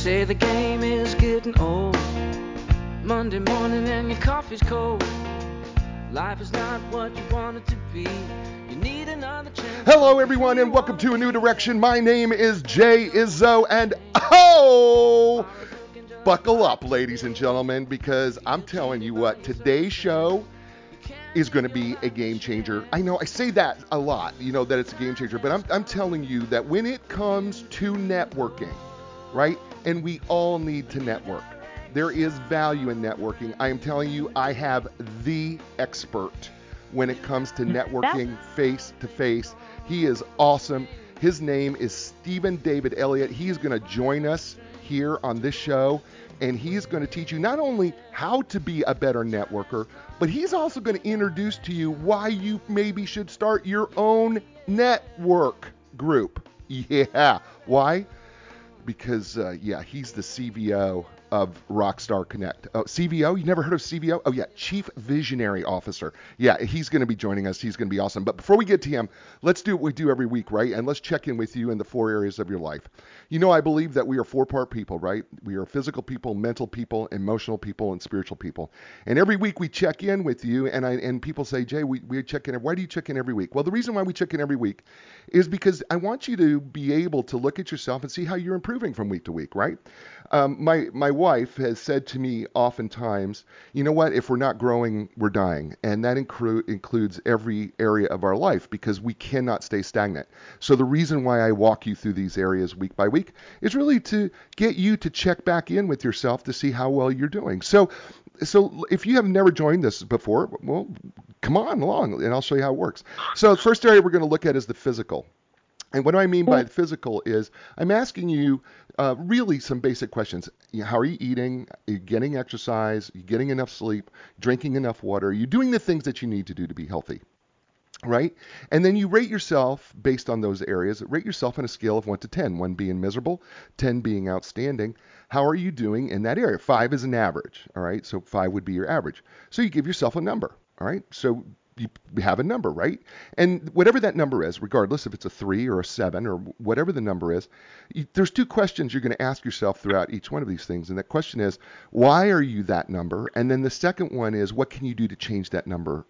say the game is getting old. Monday morning and your coffee's cold. Life is not what you want it to be. Hello, everyone, and welcome to A New Direction. My name is Jay Izzo, and oh, buckle up, ladies and gentlemen, because I'm telling you what, today's show is going to be a game changer. I know I say that a lot, you know, that it's a game changer, but I'm, I'm telling you that when it comes to networking, right, and we all need to network, there is value in networking. I am telling you, I have the expert when it comes to networking face to face. He is awesome. His name is Steven David Elliot. He's going to join us here on this show, and he's going to teach you not only how to be a better networker, but he's also going to introduce to you why you maybe should start your own network group. Yeah. Why? Because, uh, yeah, he's the CVO of Rockstar Connect. Oh, CVO? You never heard of CVO? Oh, yeah, Chief Visionary Officer. Yeah, he's going to be joining us. He's going to be awesome. But before we get to him, let's do what we do every week, right? And let's check in with you in the four areas of your life. You know, I believe that we are four part people, right? We are physical people, mental people, emotional people, and spiritual people. And every week we check in with you, and I, and people say, Jay, we, we check in. Why do you check in every week? Well, the reason why we check in every week is because I want you to be able to look at yourself and see how you're improving from week to week, right? Um, my my wife has said to me oftentimes, you know what? If we're not growing, we're dying, and that inclu- includes every area of our life because we cannot stay stagnant. So the reason why I walk you through these areas week by week is really to get you to check back in with yourself to see how well you're doing. So so if you have never joined this before, well, come on along and I'll show you how it works. So the first area we're going to look at is the physical. And what do I mean by physical is I'm asking you uh, really some basic questions. You know, how are you eating? Are you getting exercise? Are you getting enough sleep? Drinking enough water? Are you doing the things that you need to do to be healthy? Right? And then you rate yourself based on those areas. Rate yourself on a scale of 1 to 10, 1 being miserable, 10 being outstanding. How are you doing in that area? 5 is an average. All right? So 5 would be your average. So you give yourself a number. All right? So you have a number, right? And whatever that number is, regardless if it's a three or a seven or whatever the number is, you, there's two questions you're going to ask yourself throughout each one of these things. And that question is, why are you that number? And then the second one is, what can you do to change that number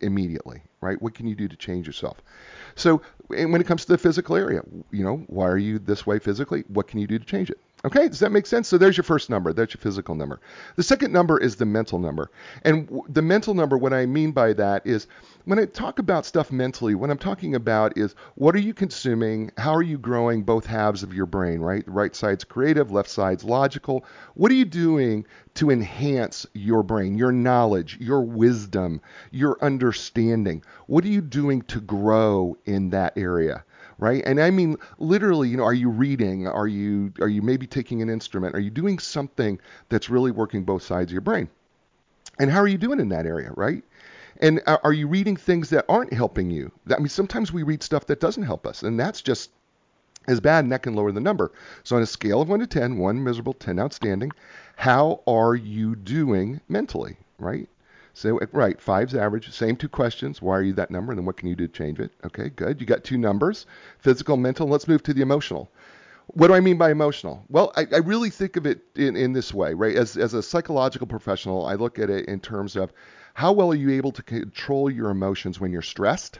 immediately, right? What can you do to change yourself? So, when it comes to the physical area, you know, why are you this way physically? What can you do to change it? Okay, does that make sense? So there's your first number. That's your physical number. The second number is the mental number. And w- the mental number, what I mean by that is when I talk about stuff mentally, what I'm talking about is what are you consuming? How are you growing both halves of your brain, right? The right side's creative, left side's logical. What are you doing to enhance your brain, your knowledge, your wisdom, your understanding? What are you doing to grow in that area? Right? And I mean literally, you know, are you reading? Are you are you maybe taking an instrument? Are you doing something that's really working both sides of your brain? And how are you doing in that area, right? And are you reading things that aren't helping you? I mean, sometimes we read stuff that doesn't help us, and that's just as bad, and that can lower the number. So on a scale of 1 to 10, 1 miserable, 10 outstanding, how are you doing mentally, right? So, uh, right, five's average. Same two questions. Why are you that number? And then what can you do to change it? Okay, good. You got two numbers physical, mental. Let's move to the emotional. What do I mean by emotional? Well, I, I really think of it in, in this way, right? As, as a psychological professional, I look at it in terms of how well are you able to control your emotions when you're stressed?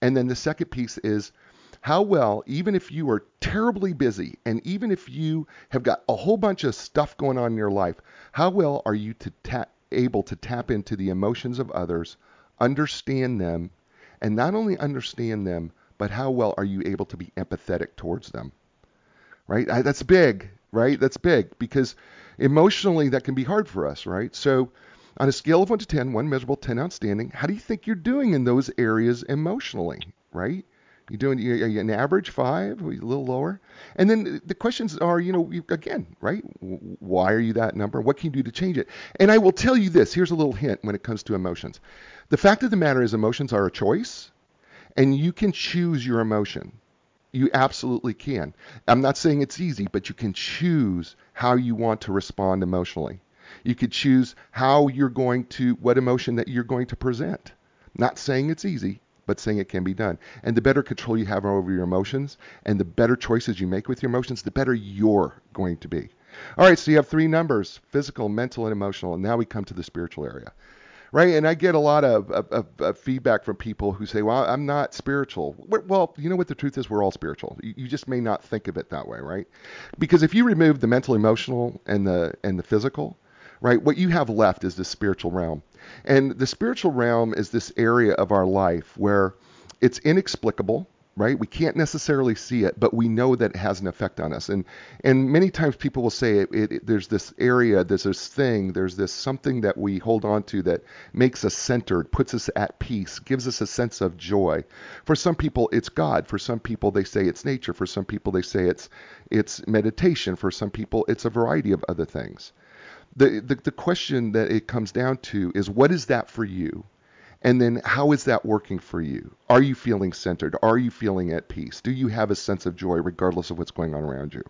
And then the second piece is how well, even if you are terribly busy and even if you have got a whole bunch of stuff going on in your life, how well are you to tap able to tap into the emotions of others, understand them, and not only understand them, but how well are you able to be empathetic towards them? Right? That's big, right? That's big because emotionally that can be hard for us, right? So, on a scale of 1 to 10, 1 miserable, 10 outstanding, how do you think you're doing in those areas emotionally, right? You doing you an average five, a little lower? And then the questions are, you know, again, right? Why are you that number? What can you do to change it? And I will tell you this. Here's a little hint when it comes to emotions. The fact of the matter is, emotions are a choice, and you can choose your emotion. You absolutely can. I'm not saying it's easy, but you can choose how you want to respond emotionally. You could choose how you're going to, what emotion that you're going to present. Not saying it's easy, but saying it can be done. And the better control you have over your emotions and the better choices you make with your emotions, the better you're going to be. All right, so you have three numbers physical, mental, and emotional. And now we come to the spiritual area. Right, and I get a lot of, of, of feedback from people who say, "Well, I'm not spiritual." Well, you know what the truth is? We're all spiritual. You, you just may not think of it that way, right? Because if you remove the mental, emotional, and the and the physical, right, what you have left is the spiritual realm. And the spiritual realm is this area of our life where it's inexplicable, right? We can't necessarily see it, but we know that it has an effect on us. And and many times people will say it, it, it, there's this area, there's this thing, there's this something that we hold on to that makes us centered, puts us at peace, gives us a sense of joy. For some people it's God, for some people they say it's nature, for some people they say it's it's meditation, for some people it's a variety of other things. The, the, the question that it comes down to is what is that for you? And then how is that working for you? Are you feeling centered? Are you feeling at peace? Do you have a sense of joy regardless of what's going on around you?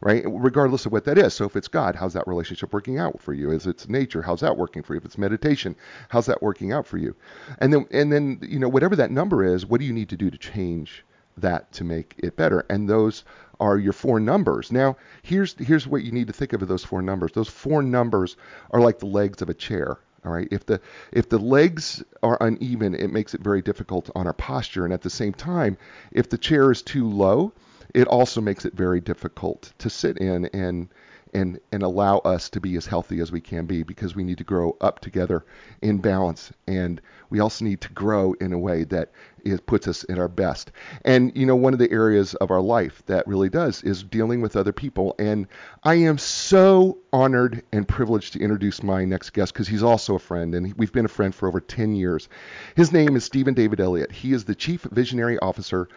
Right? Regardless of what that is. So if it's God, how's that relationship working out for you? Is it nature? How's that working for you? If it's meditation, how's that working out for you? And then and then, you know, whatever that number is, what do you need to do to change that to make it better? And those are your four numbers. Now, here's here's what you need to think of those four numbers. Those four numbers are like the legs of a chair. All right. If the if the legs are uneven, it makes it very difficult on our posture. And at the same time, if the chair is too low, it also makes it very difficult to sit in and and and allow us to be as healthy as we can be because we need to grow up together in balance and we also need to grow in a way that it puts us at our best. And you know, one of the areas of our life that really does is dealing with other people. And I am so honored and privileged to introduce my next guest because he's also a friend, and we've been a friend for over 10 years. His name is Steven David Elliot. He is the Chief Visionary Officer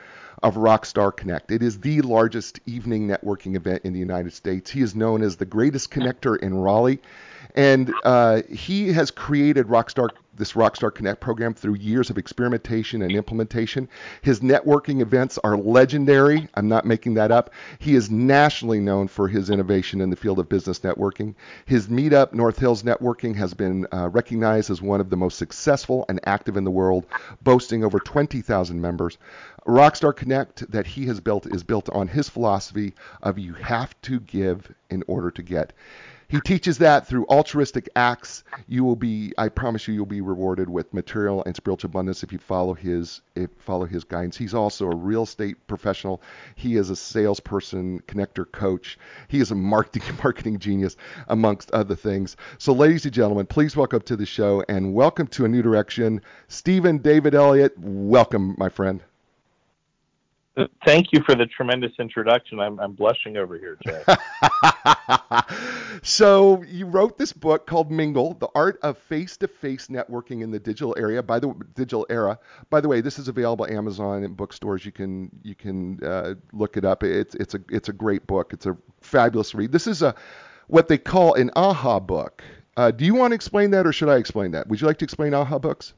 of Rockstar Connect. It is the largest evening networking event in the United States. He is known as the greatest connector in Raleigh. And uh, he has created Rockstar this Rockstar Connect program through years of experimentation and implementation. His networking events are legendary. I'm not making that up. He is nationally known for his innovation in the field of business networking. His meetup, North Hills Networking, has been uh, recognized as one of the most successful and active in the world, boasting over 20,000 members. Rockstar Connect that he has built is built on his philosophy of you have to give in order to get. He teaches that through altruistic acts, you will be, I promise you, you'll be rewarded with material and spiritual abundance if you follow his if follow his guidance. He's also a real estate professional. He is a salesperson, connector coach. He is a marketing marketing genius, amongst other things. So, ladies and gentlemen, please welcome to the show and welcome to a new direction, Steven David Elliot. Welcome, my friend. Thank you for the tremendous introduction. I'm, I'm blushing over here, Jay. so you wrote this book called Mingle: The Art of Face-to-Face Networking in the Digital Area. By the digital era. By the way, this is available Amazon and bookstores. You can you can uh, look it up. It's it's a it's a great book. It's a fabulous read. This is a what they call an aha book. Uh, do you want to explain that, or should I explain that? Would you like to explain aha books?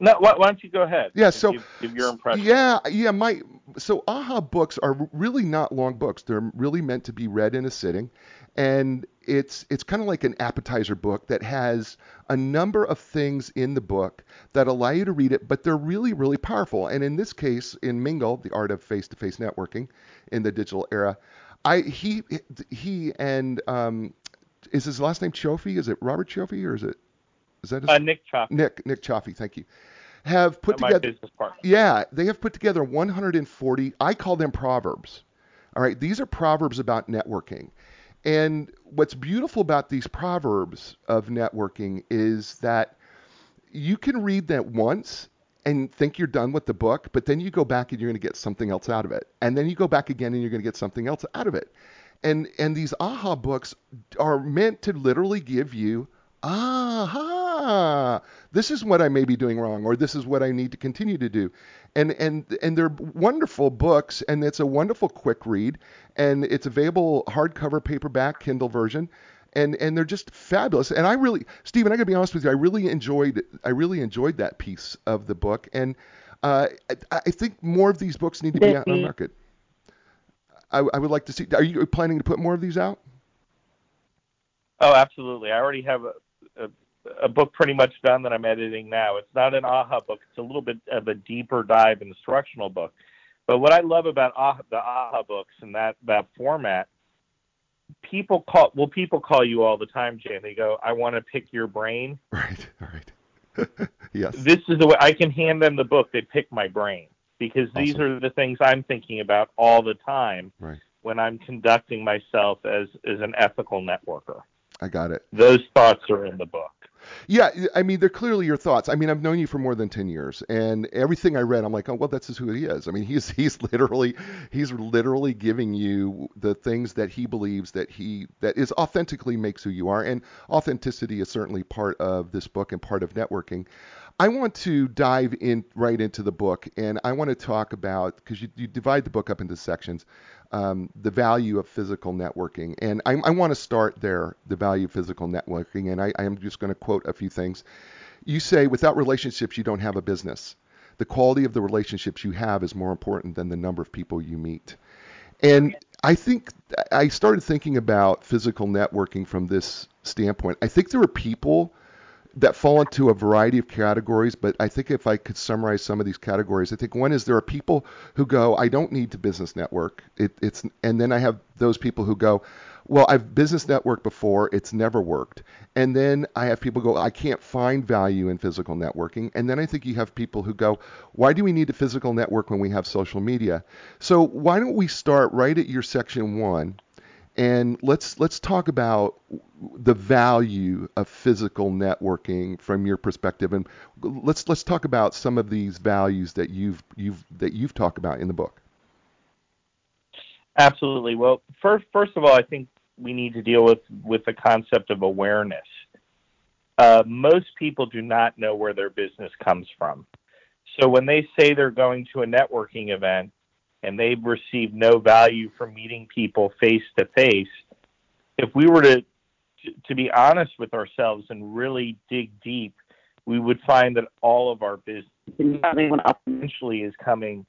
No, why, why, don't you go ahead? Yeah, so give, give, your impression. Yeah, yeah, my so aha books are really not long books. They're really meant to be read in a sitting, and it's it's kind of like an appetizer book that has a number of things in the book that allow you to read it, but they're really really powerful. And in this case, in Mingle, the art of face-to-face networking in the digital era, I he he and um, is his last name Cioffi? Is it Robert Cioffi or is it is that his uh, Nick Cioffi? Nick Nick Cioffi, thank you. Have put together. Yeah, they have put together 140. I call them proverbs. All right, these are proverbs about networking. And what's beautiful about these proverbs of networking is that you can read that once and think you're done with the book, but then you go back and you're going to get something else out of it. And then you go back again and you're going to get something else out of it. And and these aha books are meant to literally give you aha, this is what I may be doing wrong, or this is what I need to continue to do. And and and they're wonderful books, and it's a wonderful quick read, and it's available hardcover, paperback, Kindle version. And, and they're just fabulous. And I really, Steven, I gotta be honest with you, I really enjoyed I really enjoyed that piece of the book. And uh, I, I think more of these books need to be out on the market. I, I would like to see. Are you planning to put more of these out? Oh, absolutely. I already have a, a, a book pretty much done that I'm editing now. It's not an AHA book. It's a little bit of a deeper dive instructional book. But what I love about AHA, the AHA books and that that format, people call well people call you all the time, Jay. And they go, "I want to pick your brain." Right. Right. yes. This is the way I can hand them the book. They pick my brain because awesome. these are the things I'm thinking about all the time right. when I'm conducting myself as as an ethical networker. I got it. Those thoughts are in the book. Yeah, I mean, they're clearly your thoughts. I mean, I've known you for more than ten years, and everything I read, I'm like, oh, well, that's just who he is. I mean, he's he's literally he's literally giving you the things that he believes that he that is authentically makes who you are, and authenticity is certainly part of this book and part of networking. I want to dive in right into the book, and I want to talk about because you, you divide the book up into sections um, the value of physical networking. And I, I want to start there, the value of physical networking. And I, I am just going to quote a few things. You say, without relationships, you don't have a business. The quality of the relationships you have is more important than the number of people you meet. And I think I started thinking about physical networking from this standpoint. I think there are people that fall into a variety of categories, but I think if I could summarize some of these categories, I think one is there are people who go, I don't need to business network. It, it's and then I have those people who go, well, I've business networked before, it's never worked. And then I have people go, I can't find value in physical networking. And then I think you have people who go, why do we need a physical network when we have social media? So why don't we start right at your section one and let's let's talk about the value of physical networking from your perspective. And let's let's talk about some of these values that you've you've that you've talked about in the book. Absolutely. Well first first of all i think we need to deal with with the concept of awareness. Uh, most people do not know where their business comes from. So when they say they're going to a networking event and they receive no value from meeting people face to face, if we were to to be honest with ourselves and really dig deep, we would find that all of our business eventually is coming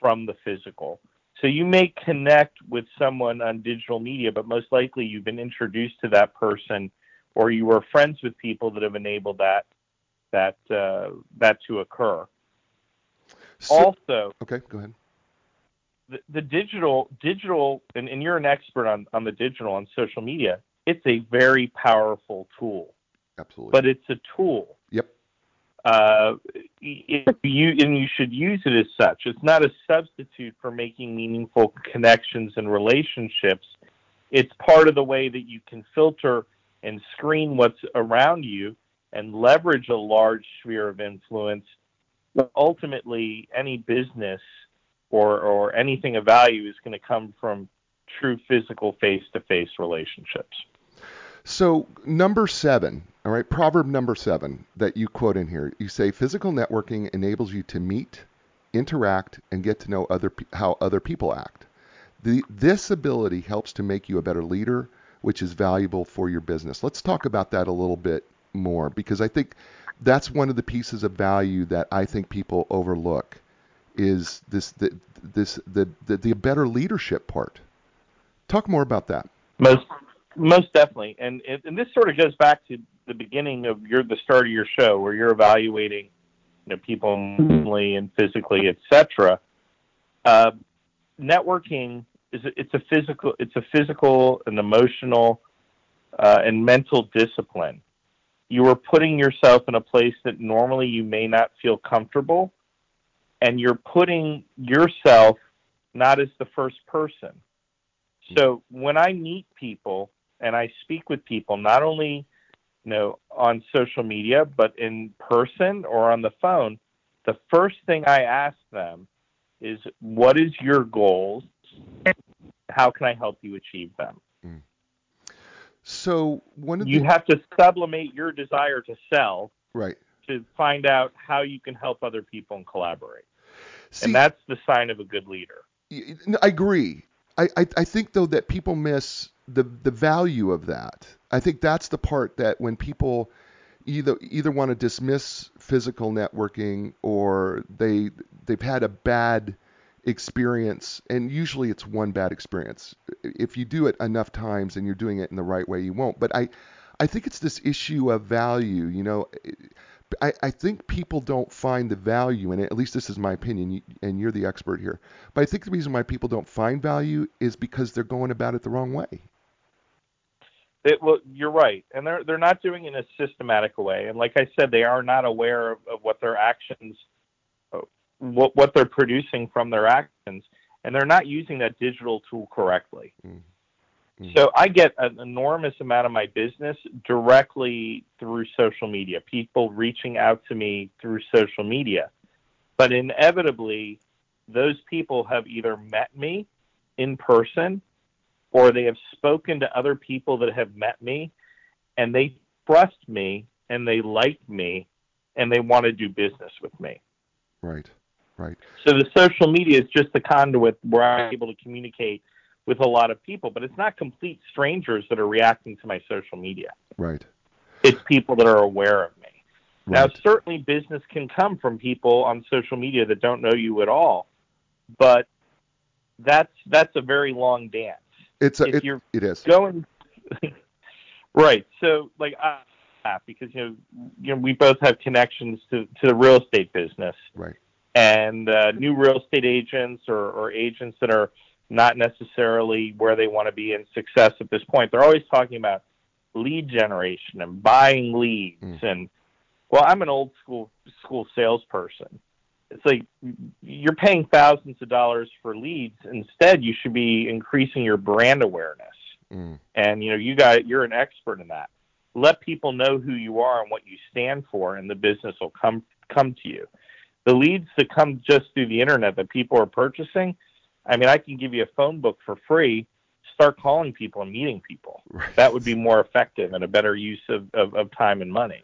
from the physical. So you may connect with someone on digital media, but most likely you've been introduced to that person, or you were friends with people that have enabled that that uh, that to occur. So, also, okay, go ahead the, the digital digital and, and you're an expert on, on the digital on social media it's a very powerful tool. Absolutely. But it's a tool. Yep. Uh, you and you should use it as such. It's not a substitute for making meaningful connections and relationships. It's part of the way that you can filter and screen what's around you and leverage a large sphere of influence. Ultimately any business or, or anything of value is going to come from true physical face to face relationships. So, number seven, all right, proverb number seven that you quote in here, you say physical networking enables you to meet, interact, and get to know other how other people act. The, this ability helps to make you a better leader, which is valuable for your business. Let's talk about that a little bit more because I think that's one of the pieces of value that I think people overlook is this the, this the, the the better leadership part. Talk more about that. Most most definitely, and and this sort of goes back to the beginning of your the start of your show where you're evaluating you know people mentally and physically, etc. Uh, networking is a, it's a physical it's a physical and emotional uh, and mental discipline. You are putting yourself in a place that normally you may not feel comfortable and you're putting yourself not as the first person. So when I meet people and I speak with people, not only you know on social media but in person or on the phone, the first thing I ask them is, "What is your goals? How can I help you achieve them?" Mm. So one of you the... have to sublimate your desire to sell, right, to find out how you can help other people and collaborate. See, and that's the sign of a good leader. I agree. I, I, I think though that people miss the the value of that. I think that's the part that when people either either want to dismiss physical networking or they they've had a bad experience and usually it's one bad experience if you do it enough times and you're doing it in the right way you won't but i I think it's this issue of value. You know, I, I think people don't find the value in it. At least this is my opinion, and you're the expert here. But I think the reason why people don't find value is because they're going about it the wrong way. It, well, you're right, and they're they're not doing it in a systematic way. And like I said, they are not aware of, of what their actions, uh, what what they're producing from their actions, and they're not using that digital tool correctly. Mm. Mm. So I get an enormous amount of my business directly through social media, people reaching out to me through social media. But inevitably, those people have either met me in person or they have spoken to other people that have met me and they trust me and they like me and they want to do business with me. Right. Right. So the social media is just the conduit where I'm able to communicate with a lot of people, but it's not complete strangers that are reacting to my social media. Right. It's people that are aware of me. Right. Now, certainly business can come from people on social media that don't know you at all, but that's that's a very long dance. It's a, it, you're it is going right. So, like, I because you know, you know, we both have connections to to the real estate business, right? And uh, new real estate agents or, or agents that are not necessarily where they want to be in success at this point. They're always talking about lead generation and buying leads mm. and well, I'm an old school school salesperson. It's like you're paying thousands of dollars for leads. Instead, you should be increasing your brand awareness. Mm. And you know, you got you're an expert in that. Let people know who you are and what you stand for, and the business will come come to you. The leads that come just through the internet that people are purchasing, I mean, I can give you a phone book for free. Start calling people and meeting people. Right. That would be more effective and a better use of, of, of time and money.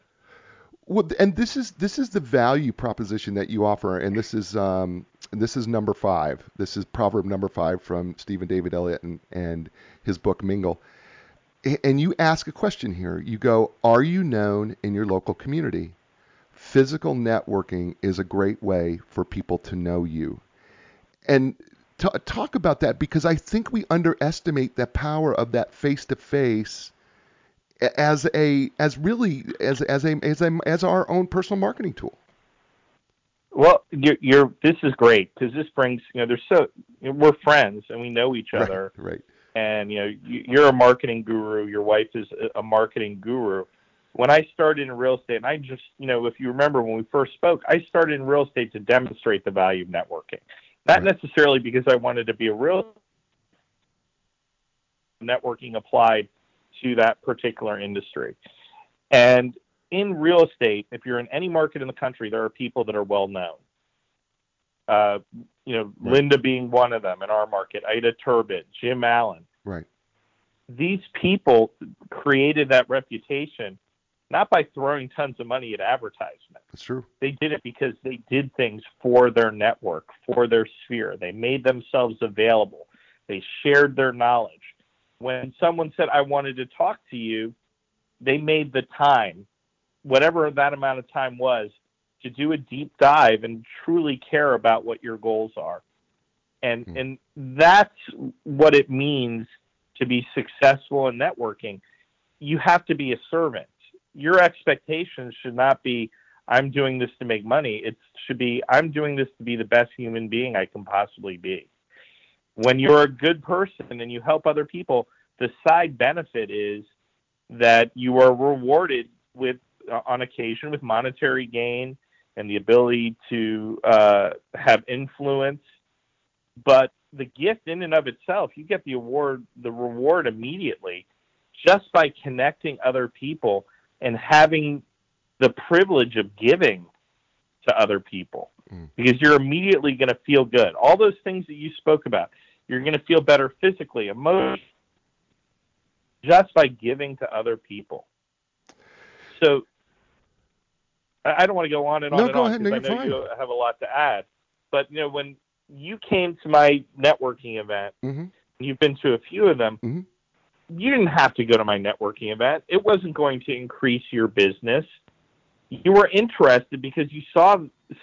Well, and this is this is the value proposition that you offer, and this is um, this is number five. This is proverb number five from Steven David Elliot and, and his book Mingle. And you ask a question here. You go, "Are you known in your local community?" Physical networking is a great way for people to know you. And T- talk about that because I think we underestimate the power of that face to face as a as really as as a as a as our own personal marketing tool. Well, you're, you're this is great because this brings you know there's so you know, we're friends and we know each other. Right. right. And you know you're a marketing guru. Your wife is a marketing guru. When I started in real estate, and I just you know if you remember when we first spoke, I started in real estate to demonstrate the value of networking. Not necessarily because I wanted to be a real networking applied to that particular industry. And in real estate, if you're in any market in the country, there are people that are well known. Uh, you know, right. Linda being one of them in our market, Ida Turbot, Jim Allen. Right. These people created that reputation not by throwing tons of money at advertisement. That's true. They did it because they did things for their network, for their sphere. They made themselves available. They shared their knowledge. When someone said, I wanted to talk to you, they made the time, whatever that amount of time was, to do a deep dive and truly care about what your goals are. And mm. and that's what it means to be successful in networking. You have to be a servant your expectations should not be I'm doing this to make money. It should be I'm doing this to be the best human being I can possibly be. When you're a good person and you help other people, the side benefit is that you are rewarded with uh, on occasion with monetary gain and the ability to uh, have influence. But the gift in and of itself, you get the award, the reward immediately just by connecting other people and having the privilege of giving to other people mm. because you're immediately going to feel good. All those things that you spoke about, you're going to feel better physically, emotionally, just by giving to other people. So I don't want to go on and on no, and go on ahead. No, I know fine. you have a lot to add. But you know, when you came to my networking event, mm-hmm. you've been to a few of them. Mm-hmm you didn't have to go to my networking event. It wasn't going to increase your business. You were interested because you saw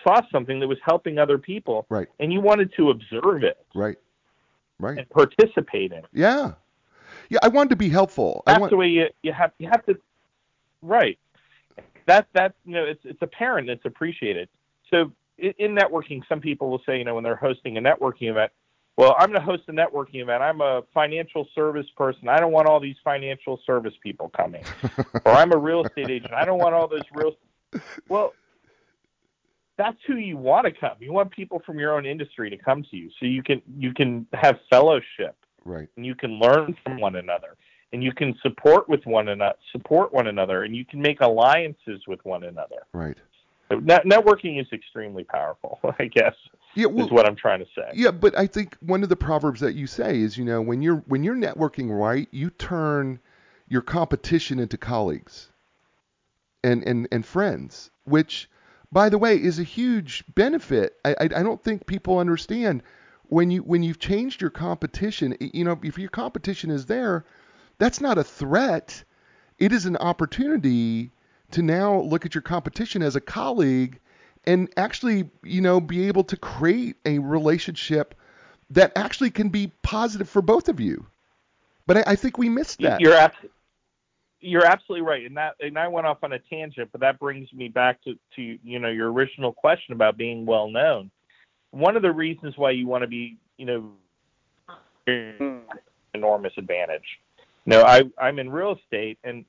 saw something that was helping other people, right? And you wanted to observe it, right? Right. And participate in it. Yeah, yeah. I wanted to be helpful. That's want... the way you, you have you have to Right. That that you know it's it's apparent. It's appreciated. So in, in networking, some people will say, you know, when they're hosting a networking event, well, I'm going to host a networking event. I'm a financial service person. I don't want all these financial service people coming. or I'm a real estate agent. I don't want all those real. Well, that's who you want to come. You want people from your own industry to come to you, so you can you can have fellowship, right? And you can learn from one another, and you can support with one another, support one another, and you can make alliances with one another. Right. So net- networking is extremely powerful. I guess yeah, well, is what I'm trying to say. Yeah, but I think one of the proverbs that you say is, you know, when you're when you're networking right, you turn your competition into colleagues and and and friends, which by the way, is a huge benefit. I, I, I don't think people understand when you when you've changed your competition. You know, if your competition is there, that's not a threat. It is an opportunity to now look at your competition as a colleague and actually, you know, be able to create a relationship that actually can be positive for both of you. But I, I think we missed that. You're absolutely you're absolutely right, and that and I went off on a tangent, but that brings me back to to you know your original question about being well known. One of the reasons why you want to be you know enormous advantage. You know, I I'm in real estate, and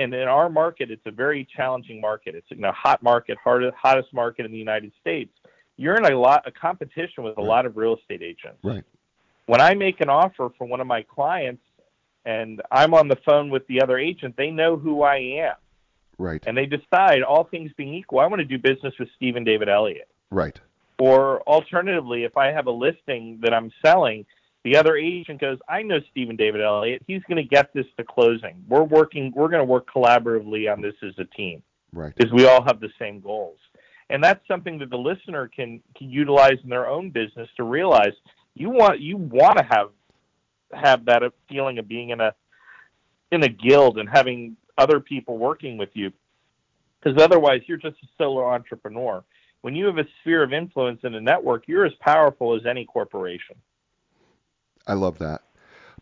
and in our market, it's a very challenging market. It's you know hot market, hardest hottest market in the United States. You're in a lot a competition with a right. lot of real estate agents. Right. When I make an offer for one of my clients and I'm on the phone with the other agent, they know who I am. Right. And they decide, all things being equal, I want to do business with Steven David Elliot. Right. Or alternatively, if I have a listing that I'm selling, the other agent goes, I know Steven David Elliot. He's going to get this to closing. We're working. We're going to work collaboratively on this as a team. Right. Because we all have the same goals. And that's something that the listener can, can utilize in their own business to realize you want you want to have have that feeling of being in a in a guild and having other people working with you because otherwise you're just a solo entrepreneur when you have a sphere of influence in a network you're as powerful as any corporation i love that.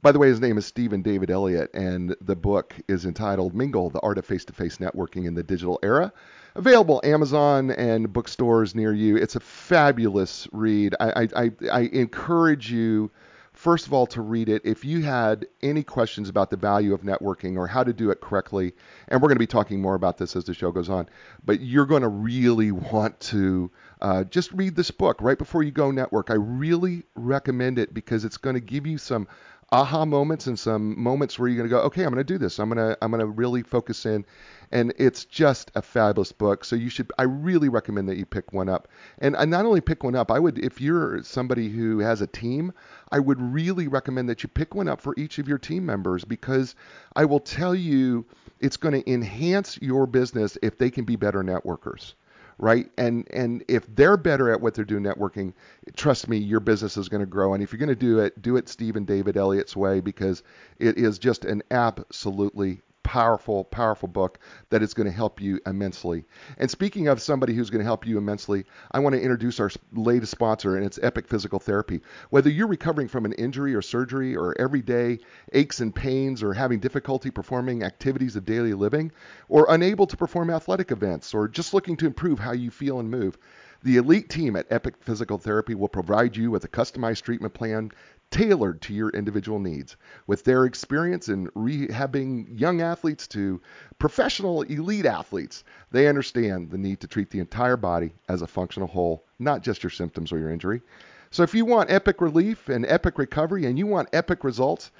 By the way his name is steven david elliot and the book is entitled mingle the art of face-to-face networking in the digital era. Available amazon and bookstores near you. It's a fabulous read. I, I, I encourage you first of all, to read it. If you had any questions about the value of networking or how to do it correctly, and we're going to be talking more about this as the show goes on, but you're going to really want to uh, just read this book right before you go network. I really recommend it because it's going to give you some aha moments and some moments where you're going to go, okay, I'm going to do this. I'm going to I'm going to really focus in, and it's just a fabulous book. So you should I really recommend that you pick one up. And I not only pick one up, I would if you're somebody who has a team, I would really recommend that you pick one up for each of your team members because I will tell you it's going to enhance your business if they can be better networkers right? And and if they're better at what they're doing networking, trust me, your business is going to grow. And if you're going to do it, do it Steven David Elliot's way because it is just an absolutely powerful, powerful book that is going to help you immensely. And speaking of somebody who's going to help you immensely, I want to introduce our latest sponsor, and it's Epic Physical Therapy. Whether you're recovering from an injury or surgery, or everyday aches and pains, or having difficulty performing activities of daily living, or unable to perform athletic events, or just looking to improve how you feel and move, the elite team at Epic Physical Therapy will provide you with a customized treatment plan tailored to your individual needs. With their experience in rehabbing young athletes to professional elite athletes, they understand the need to treat the entire body as a functional whole, not just your symptoms or your injury. So if you want epic relief and epic recovery and you want epic results,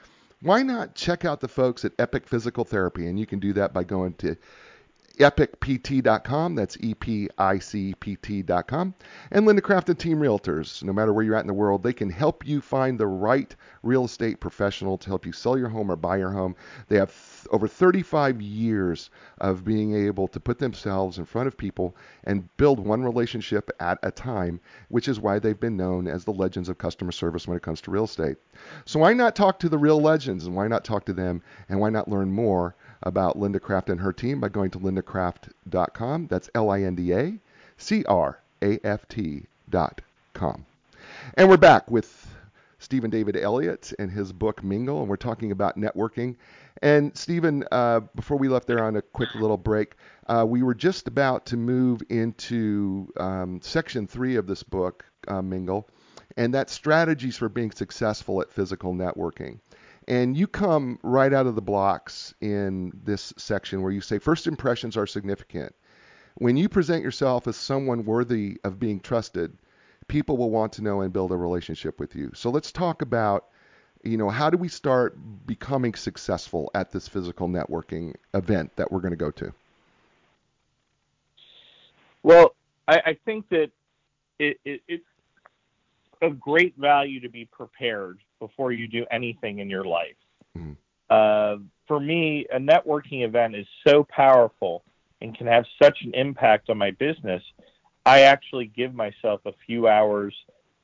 why not check out the folks at Epic Physical Therapy? And you can do that by going to epicpt.com. That's E-P-I-C-P-T.com. And Linda Craft and Team Realtors. No matter where you're at in the world, they can help you find the right real estate professional to help you sell your home or buy your home. They have th- over 35 years of being able to put themselves in front of people and build one relationship at a time, which is why they've been known as the legends of customer service when it comes to real estate. So why not talk to the real legends and why not talk to them and why not learn more about Linda Craft and her team by going to lindacraft.com. That's L I N D A C R A F T.com. And we're back with Steven David Elliot and his book Mingle, and we're talking about networking. And Steven, uh, before we left there on a quick little break, uh, we were just about to move into um, section three of this book, uh, Mingle, and that's strategies for being successful at physical networking. And you come right out of the blocks in this section where you say first impressions are significant. When you present yourself as someone worthy of being trusted, people will want to know and build a relationship with you. So let's talk about, you know, how do we start becoming successful at this physical networking event that we're going to go to? Well, I, I think that it, it, it's of great value to be prepared before you do anything in your life. Mm-hmm. Uh, for me, a networking event is so powerful and can have such an impact on my business I actually give myself a few hours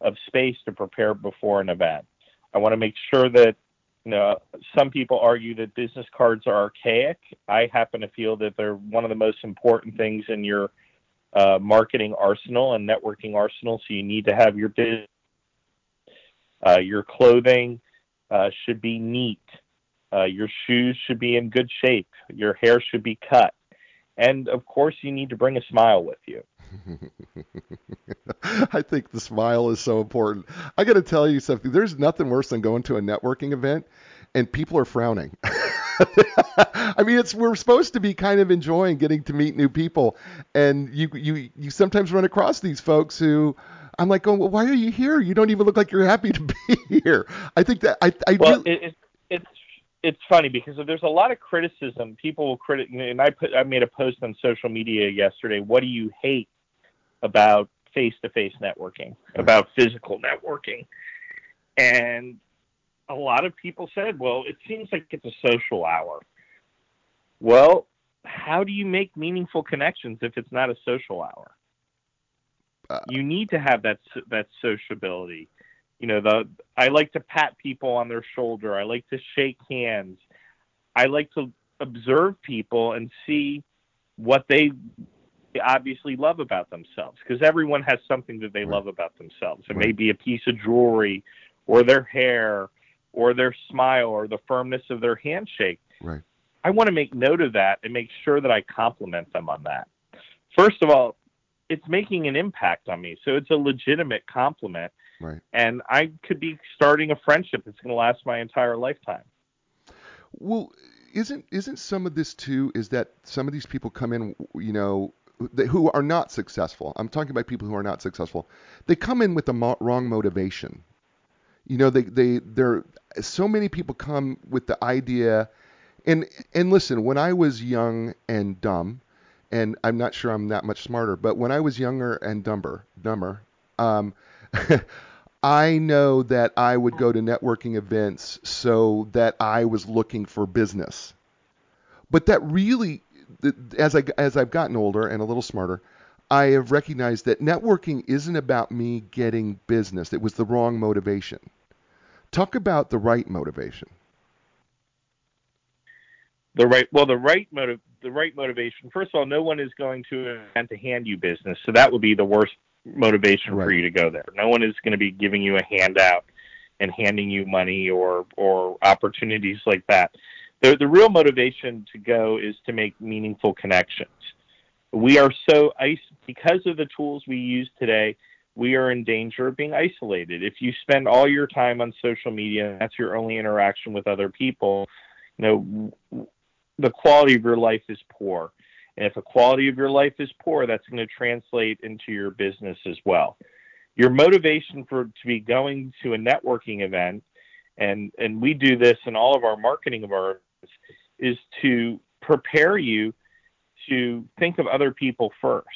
of space to prepare before an event. I want to make sure that you know some people argue that business cards are archaic. I happen to feel that they're one of the most important things in your uh, marketing arsenal and networking arsenal. So you need to have your business, uh, your clothing uh, should be neat. Uh, your shoes should be in good shape. Your hair should be cut. And of course, you need to bring a smile with you. I think the smile is so important. I got to tell you something. There's nothing worse than going to a networking event and people are frowning. I mean, it's we're supposed to be kind of enjoying getting to meet new people, and you you you sometimes run across these folks who I'm like, oh, well, why are you here? You don't even look like you're happy to be here. I think that I I well, really... it, it's it's funny because there's a lot of criticism. People will critic, and I put I made a post on social media yesterday. What do you hate about face to face networking, about physical networking. And a lot of people said, well, it seems like it's a social hour. Well, how do you make meaningful connections if it's not a social hour? Uh, you need to have that that sociability. You know, the I like to pat people on their shoulder. I like to shake hands. I like to observe people and see what they obviously love about themselves because everyone has something that they love about themselves. It may be a piece of jewelry or their hair or their smile or the firmness of their handshake. Right. I want to make note of that and make sure that I compliment them on that. First of all, it's making an impact on me. So it's a legitimate compliment. Right. And I could be starting a friendship that's going to last my entire lifetime. Well, isn't isn't some of this too is that some of these people come in, you know, who are not successful. I'm talking about people who are not successful. They come in with the mo- wrong motivation. You know, they they they're so many people come with the idea, and and listen, when I was young and dumb, and I'm not sure I'm that much smarter, but when I was younger and dumber, dumber, um, I know that I would go to networking events so that I was looking for business. But that really as I as I've gotten older and a little smarter, I have recognized that networking isn't about me getting business. It was the wrong motivation. Talk about the right motivation. The right well, the right motive the right motivation. First of all, no one is going to attempt to hand you business, so that would be the worst motivation right. for you to go there. No one is going to be giving you a handout and handing you money or or opportunities like that the, the real motivation to go is to make meaningful connections. We are so ice because of the tools we use today. We are in danger of being isolated. If you spend all your time on social media, and that's your only interaction with other people. You know, the quality of your life is poor. And if the quality of your life is poor, that's going to translate into your business as well. Your motivation for to be going to a networking event, and and we do this in all of our marketing of our is to prepare you to think of other people first.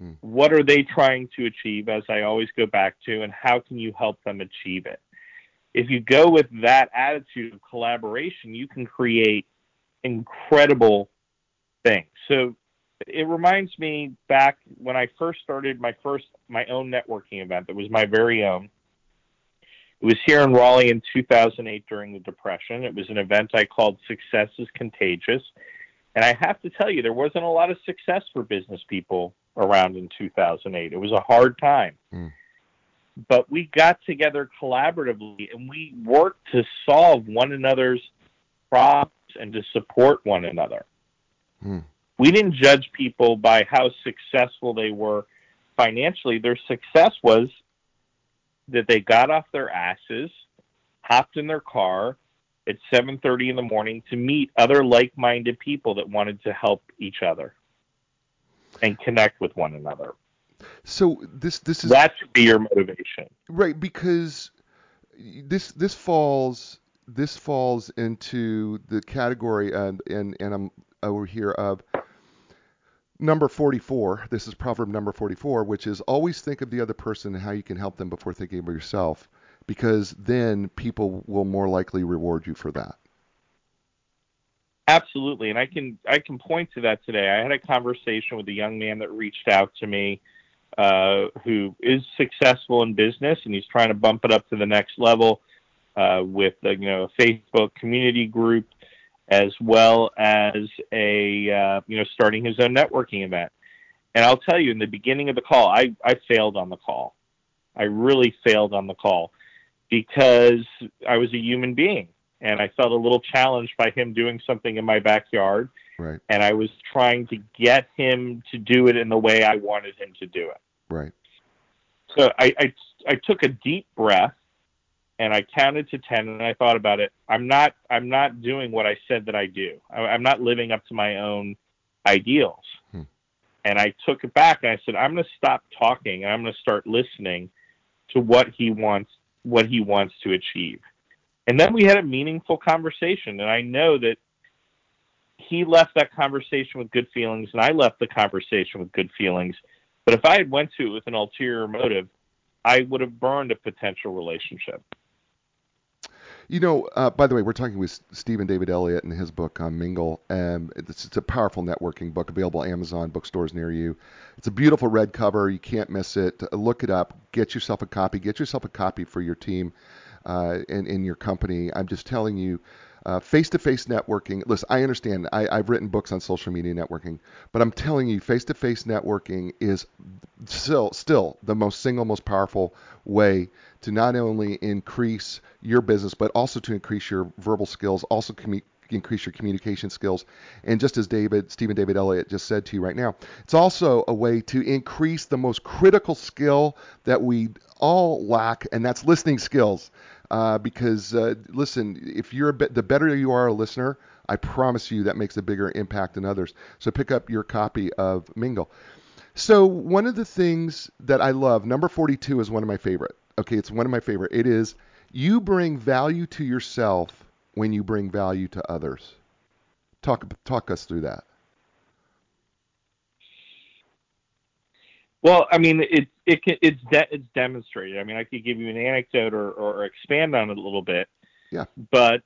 Hmm. What are they trying to achieve, as I always go back to, and how can you help them achieve it? If you go with that attitude of collaboration, you can create incredible thing. So it reminds me back when I first started my first my own networking event that was my very own. It was here in Raleigh in 2008 during the Depression. It was an event I called Success is Contagious. And I have to tell you, there wasn't a lot of success for business people around in 2008. It was a hard time. Mm. but we got together collaboratively and we worked to solve one another's problems and to support one another. Hmm. We didn't judge people by how successful they were financially. Their success was that they got off their asses, hopped in their car at 7:30 in the morning to meet other like-minded people that wanted to help each other and connect with one another. So this this is That should be your motivation. right because this this falls this falls into the category and and and I'm over here of number 44. This is proverb number 44, which is always think of the other person and how you can help them before thinking of yourself, because then people will more likely reward you for that. Absolutely, and I can I can point to that today. I had a conversation with a young man that reached out to me, uh, who is successful in business, and he's trying to bump it up to the next level uh, with a, you know a Facebook community group, as well as a uh, you know starting his own networking event. And I'll tell you, in the beginning of the call, I I failed on the call. I really failed on the call because I was a human being and I felt a little challenged by him doing something in my backyard. Right. And I was trying to get him to do it in the way I wanted him to do it. Right. So I, I, I took a deep breath and I counted to 10 and I thought about it. I'm not, I'm not doing what I said that I do. I, I'm not living up to my own ideals. Hmm. And I took it back and I said, I'm going to stop talking and I'm going to start listening to what he wants, what he wants to achieve. And then we had a meaningful conversation. And I know that he left that conversation with good feelings and I left the conversation with good feelings. But if I had went to it with an ulterior motive, I would have burned a potential relationship. You know, uh, by the way, we're talking with Steven David Elliot in his book on Mingle. Um, it's, it's a powerful networking book available Amazon bookstores near you. It's a beautiful red cover. You can't miss it. Look it up. Get yourself a copy. Get yourself a copy for your team uh, in, in your company. I'm just telling you, face to face networking. Listen, I understand. I, I've written books on social media networking, but I'm telling you, face to face networking is still still the most single most powerful way to not only increase your business but also to increase your verbal skills, also commu- increase your communication skills. And just as David, Steven David Elliot just said to you right now, it's also a way to increase the most critical skill that we all lack, and that's listening skills. Uh, because uh, listen, if you're bit, the better you are a listener, I promise you that makes a bigger impact than others. So pick up your copy of Mingle. So one of the things that I love, number 42 is one of my favorite. Okay, it's one of my favorite. It is you bring value to yourself when you bring value to others. Talk talk us through that. Well, I mean, it it it's de- it's demonstrated. I mean, I could give you an anecdote or, or expand on it a little bit. Yeah. But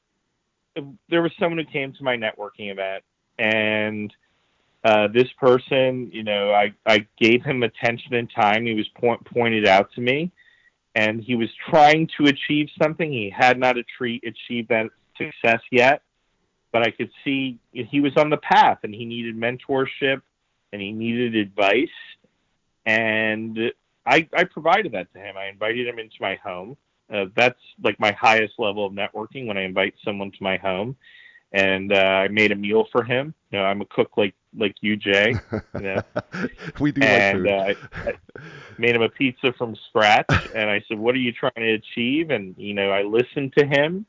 there was someone who came to my networking event, and uh, this person, you know, I I gave him attention and time. He was point, pointed out to me, and he was trying to achieve something. He had not achieved that success yet, but I could see he was on the path, and he needed mentorship, and he needed advice and I, I provided that to him. I invited him into my home. Uh, that's like my highest level of networking when I invite someone to my home, and uh, I made a meal for him. You know, I'm a cook like like you, Jay. You know? we do and, like. Uh, I made him a pizza from scratch, and I said, "What are you trying to achieve?" And you know, I listened to him,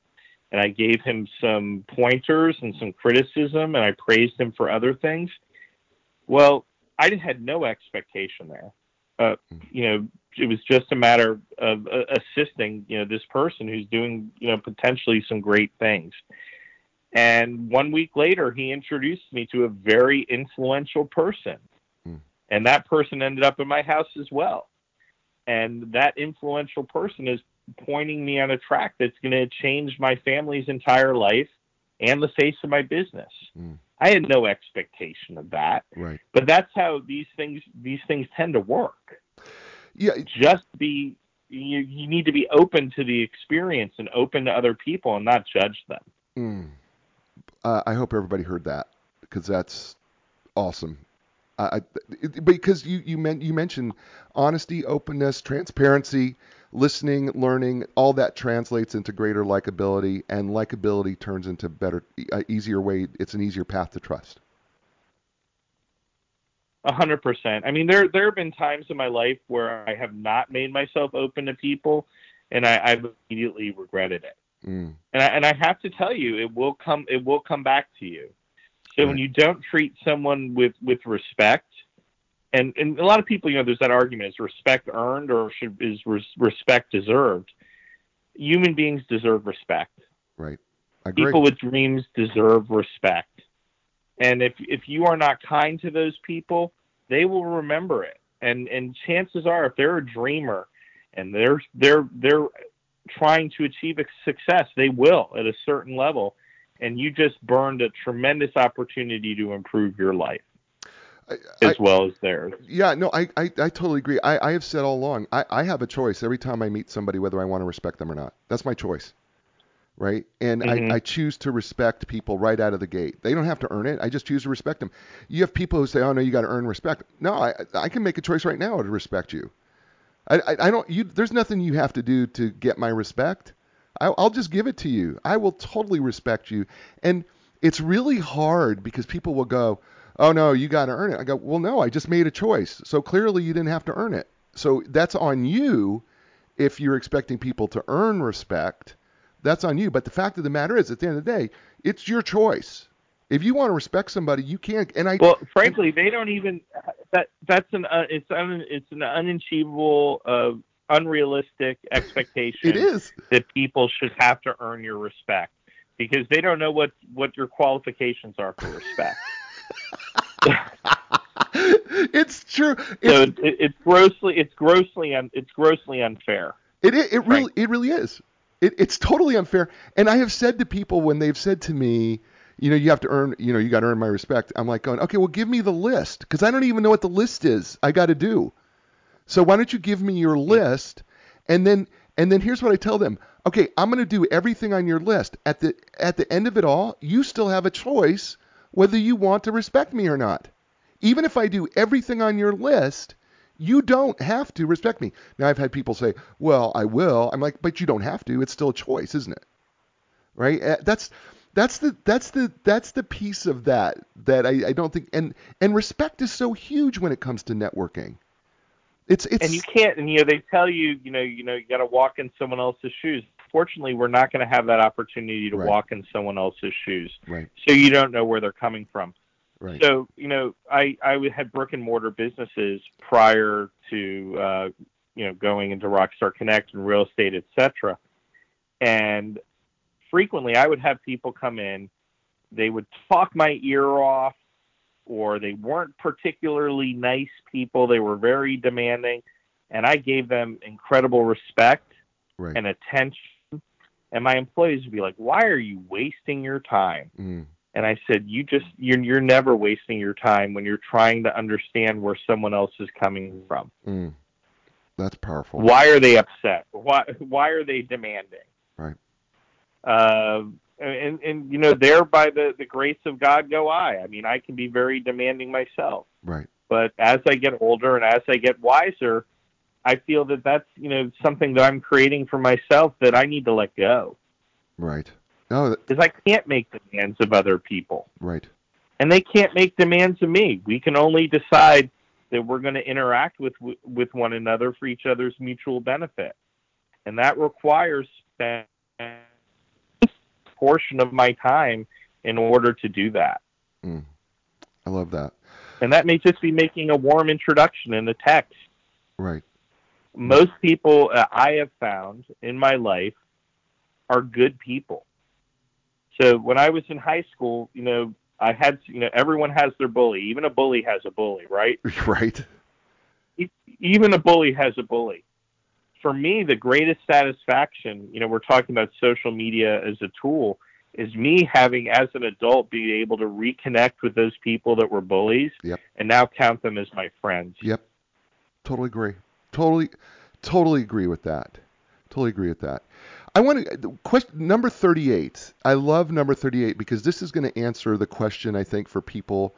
and I gave him some pointers and some criticism, and I praised him for other things. Well, I had no expectation there. Uh, you know, it was just a matter of uh, assisting, you know, this person who's doing, you know, potentially some great things. And one week later, he introduced me to a very influential person. Hmm. And that person ended up in my house as well. And that influential person is pointing me on a track that's going to change my family's entire life and the face of my business. Mm. I had no expectation of that. Right. But that's how these things these things tend to work. Yeah. Just be you you need to be open to the experience and open to other people and not judge them. Mm. Uh, I hope everybody heard that because that's awesome. I, I, because you you, meant, you mentioned honesty, openness, transparency. Listening, learning, all that translates into greater likability, and likability turns into better, uh, easier way. It's an easier path to trust. A hundred percent. I mean, there there have been times in my life where I have not made myself open to people, and I, I've immediately regretted it. Mm. And I, and I have to tell you, it will come it will come back to you. So Right. when you don't treat someone with with respect, and and a lot of people, you know, there's that argument: is respect earned or should is res, respect deserved? Human beings deserve respect. Right. People with dreams deserve respect. And if if you are not kind to those people, they will remember it. And and chances are, if they're a dreamer and they're they're they're trying to achieve a success, they will at a certain level. And you just burned a tremendous opportunity to improve your life as I- well as theirs. Yeah, no, I, I, I totally agree. I, I have said all along, I, I have a choice every time I meet somebody whether I want to respect them or not. That's my choice. Right? And Mhm. I, I choose to respect people right out of the gate. They don't have to earn it. I just choose to respect them. You have people who say, oh, no, you got to earn respect. No, I, I can make a choice right now to respect you. I, I, I don't, you, there's nothing you have to do to get my respect. I, I'll just give it to you. I will totally respect you. And it's really hard because people will go, oh no, you got to earn it. I go, well, no, I just made a choice. So clearly you didn't have to earn it. So that's on you if you're expecting people to earn respect. That's on you. But the fact of the matter is, at the end of the day, it's your choice. If you want to respect somebody, you can't. And I, Well, frankly, they don't even that. That's an uh, it's un, it's an unachievable, uh, unrealistic expectation. it is. that people should have to earn your respect because they don't know what what your qualifications are for respect. it's true. so It's, it, it's grossly it's grossly un, it's grossly unfair. It it, it really it really is. It, it's totally unfair. And I have said to people when they've said to me, you know, you have to earn, you know, you got to earn my respect. I'm like going, okay, well, give me the list because I don't even know what the list is. I got to do. So why don't you give me your list, and then and then here's what I tell them. Okay, I'm going to do everything on your list. At the at the end of it all, you still have a choice whether you want to respect me or not. Even if I do everything on your list, you don't have to respect me. Now I've had people say, "Well, I will." I'm like, "But you don't have to. It's still a choice, isn't it?" Right? Uh, That's that's the that's the that's the piece of that that I, I don't think and and respect is so huge when it comes to networking. It's it's And you can't and you know they tell you you know you know you got to walk in someone else's shoes. Fortunately, we're not going to have that opportunity to Right. walk in someone else's shoes. right, So you don't know where they're coming from. right, So you know, I I had brick and mortar businesses prior to uh, you know going into Rockstar Connect and real estate, etc. And frequently, I would have people come in. They would talk my ear off, or they weren't particularly nice people. They were very demanding, and I gave them incredible respect right. and attention. And my employees would be like, "Why are you wasting your time?" Mm, And I said, "You just you're you're never wasting your time when you're trying to understand where someone else is coming from. mm. That's powerful. Why are they upset? Why why are they demanding?" Right. Uh, and and you know, there by the the grace of God go I. I mean, I can be very demanding myself, Right. but as I get older and as I get wiser, I feel that that's you know something that I'm creating for myself that I need to let go Right. No, that, because I can't make demands of other people. right. and they can't make demands of me. We can only decide that we're going to interact with with one another for each other's mutual benefit, and that requires a portion of my time in order to do that. Mm. I love that. And that may just be making a warm introduction in a text. Right. Most people uh, I have found in my life are good people. So when I was in high school, you know, I had, you know, everyone has their bully. Even a bully has a bully, right? Right. Even a bully has a bully. For me, the greatest satisfaction, you know, we're talking about social media as a tool, is me having, as an adult, being able to reconnect with those people that were bullies Yep. and now count them as my friends. Yep. Totally agree. Totally, totally agree with that. Totally agree with that. I want to question number 38. I love number 38 because this is going to answer the question I think for people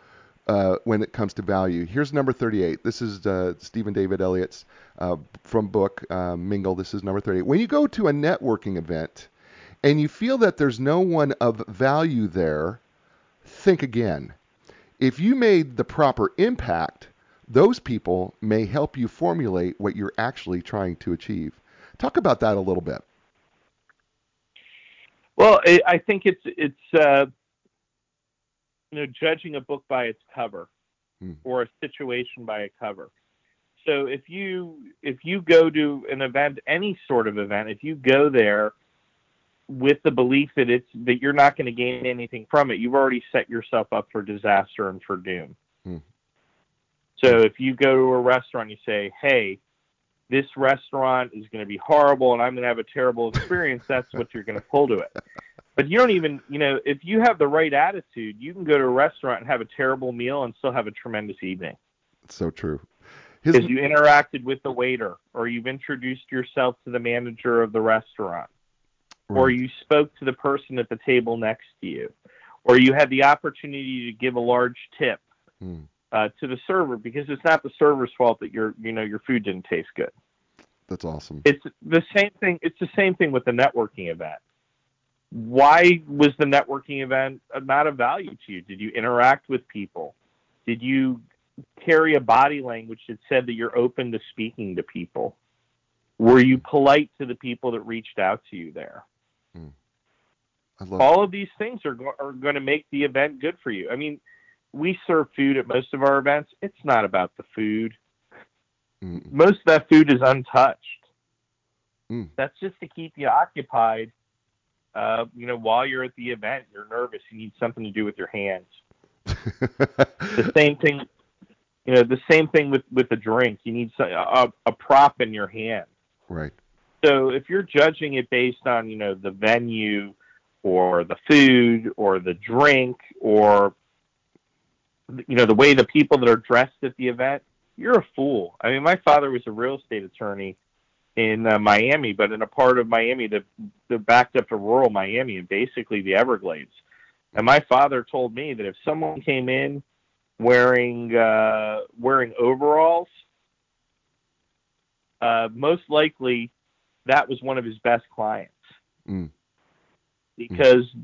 uh, when it comes to value. Here's number 38. This is uh, Steven David Elliot's uh, from book uh, Mingle. This is number 38. When you go to a networking event and you feel that there's no one of value there, think again. If you made the proper impact, those people may help you formulate what you're actually trying to achieve. Talk about that a little bit. Well, I think it's it's uh, you know judging a book by its cover hmm. or a situation by a cover. So if you if you go to an event, any sort of event, if you go there with the belief that it's that you're not going to gain anything from it, you've already set yourself up for disaster and for doom. Hmm. So if you go to a restaurant, you say, "Hey, this restaurant is going to be horrible, and I'm going to have a terrible experience." that's what you're going to pull to it. But you don't even, you know, if you have the right attitude, you can go to a restaurant and have a terrible meal and still have a tremendous evening. So true. Because you interacted with the waiter, or you've introduced yourself to the manager of the restaurant, right. or you spoke to the person at the table next to you, or you had the opportunity to give a large tip hmm. Uh, to the server because it's not the server's fault that your, you know, your food didn't taste good. That's awesome. It's the same thing. It's the same thing with the networking event why was the networking event not of value to you? Did you interact with people? Did you carry a body language that said that you're open to speaking to people? Were you polite to the people that reached out to you there? Hmm. All of these things are, go- are going to make the event good for you. I mean, we serve food at most of our events. It's not about the food. Mm. Most of that food is untouched. Mm. That's just to keep you occupied uh, you know, while you're at the event, you're nervous. You need something to do with your hands. the same thing, you know, the same thing with with the drink. You need a, a prop in your hand. Right. So if you're judging it based on you know the venue or the food or the drink or you know the way the people that are dressed at the event, you're a fool. I mean, my father was a real estate attorney in uh, Miami, but in a part of Miami that, that backed up to rural Miami and basically the Everglades. And my father told me that if someone came in wearing uh, wearing overalls, uh, most likely that was one of his best clients mm. because mm.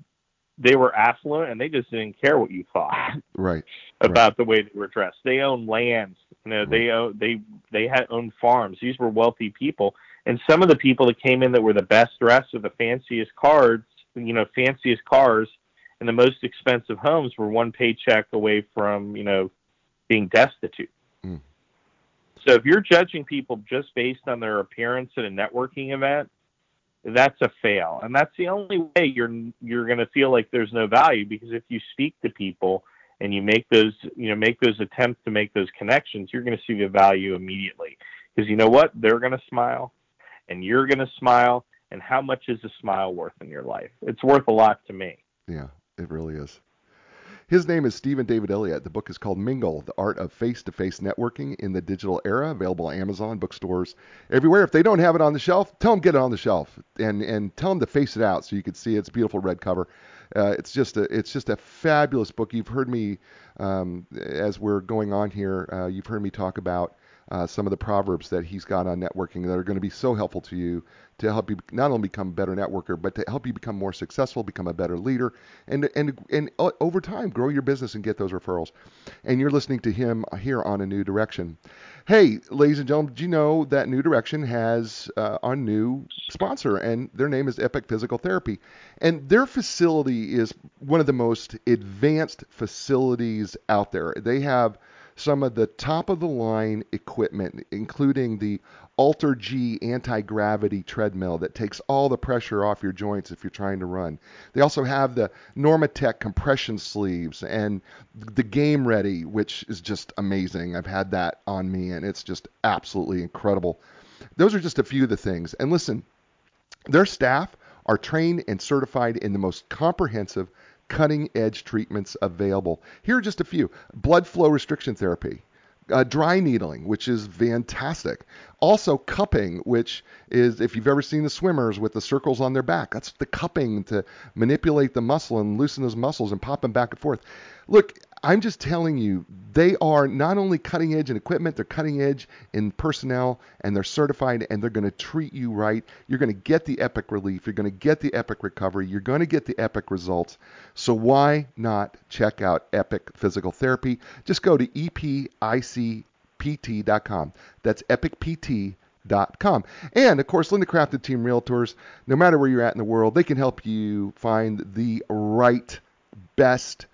They were affluent and they just didn't care what you thought right about right. the way they were dressed. They owned lands you know, they own, they they had owned farms. These were wealthy people, and some of the people that came in that were the best dressed with the fanciest cards, you know, fanciest cars, and the most expensive homes were one paycheck away from you know being destitute. Mm. So if you're judging people just based on their appearance at a networking event, that's a fail, and that's the only way you're you're going to feel like there's no value because if you speak to people and you make those you know make those attempts to make those connections you're going to see the value immediately. Because you know what? They're going to smile and you're going to smile and how much is a smile worth in your life? It's worth a lot to me. Yeah it really is his name is Steven David Elliot. The book is called Mingle: The Art of Face-to-Face Networking in the Digital Era. Available on Amazon, bookstores, everywhere. If they don't have it on the shelf, tell them get it on the shelf and and tell them to face it out so you can see its beautiful red cover. Uh, it's just a it's just a fabulous book. You've heard me um, as we're going on here. Uh, you've heard me talk about uh, some of the proverbs that he's got on networking that are going to be so helpful to you to help you not only become a better networker, but to help you become more successful, become a better leader, and and and over time grow your business and get those referrals. And you're listening to him here on a new direction. Hey, ladies and gentlemen, do you know that New Direction has uh, our new sponsor, and their name is Epic Physical Therapy, and their facility is one of the most advanced facilities out there. They have some of the top of the line equipment, including the Alter G anti gravity treadmill that takes all the pressure off your joints if you're trying to run. They also have the Normatec compression sleeves and the Game Ready, which is just amazing. I've had that on me and it's just absolutely incredible. Those are just a few of the things. And listen, their staff are trained and certified in the most comprehensive cutting edge treatments available. Here are just a few blood flow restriction therapy. Uh, dry needling, which is fantastic. Also, cupping, which is, if you've ever seen the swimmers with the circles on their back, that's the cupping to manipulate the muscle and loosen those muscles and pop them back and forth. Look, I'm just telling you, they are not only cutting edge in equipment, they're cutting edge in personnel, and they're certified, and they're going to treat you right. You're going to get the epic relief. You're going to get the epic recovery. You're going to get the epic results. So why not check out Epic Physical Therapy? Just go to epicpt.com. That's epicpt.com. And of course, Linda Craft and Team Realtors, no matter where you're at in the world, they can help you find the right, best,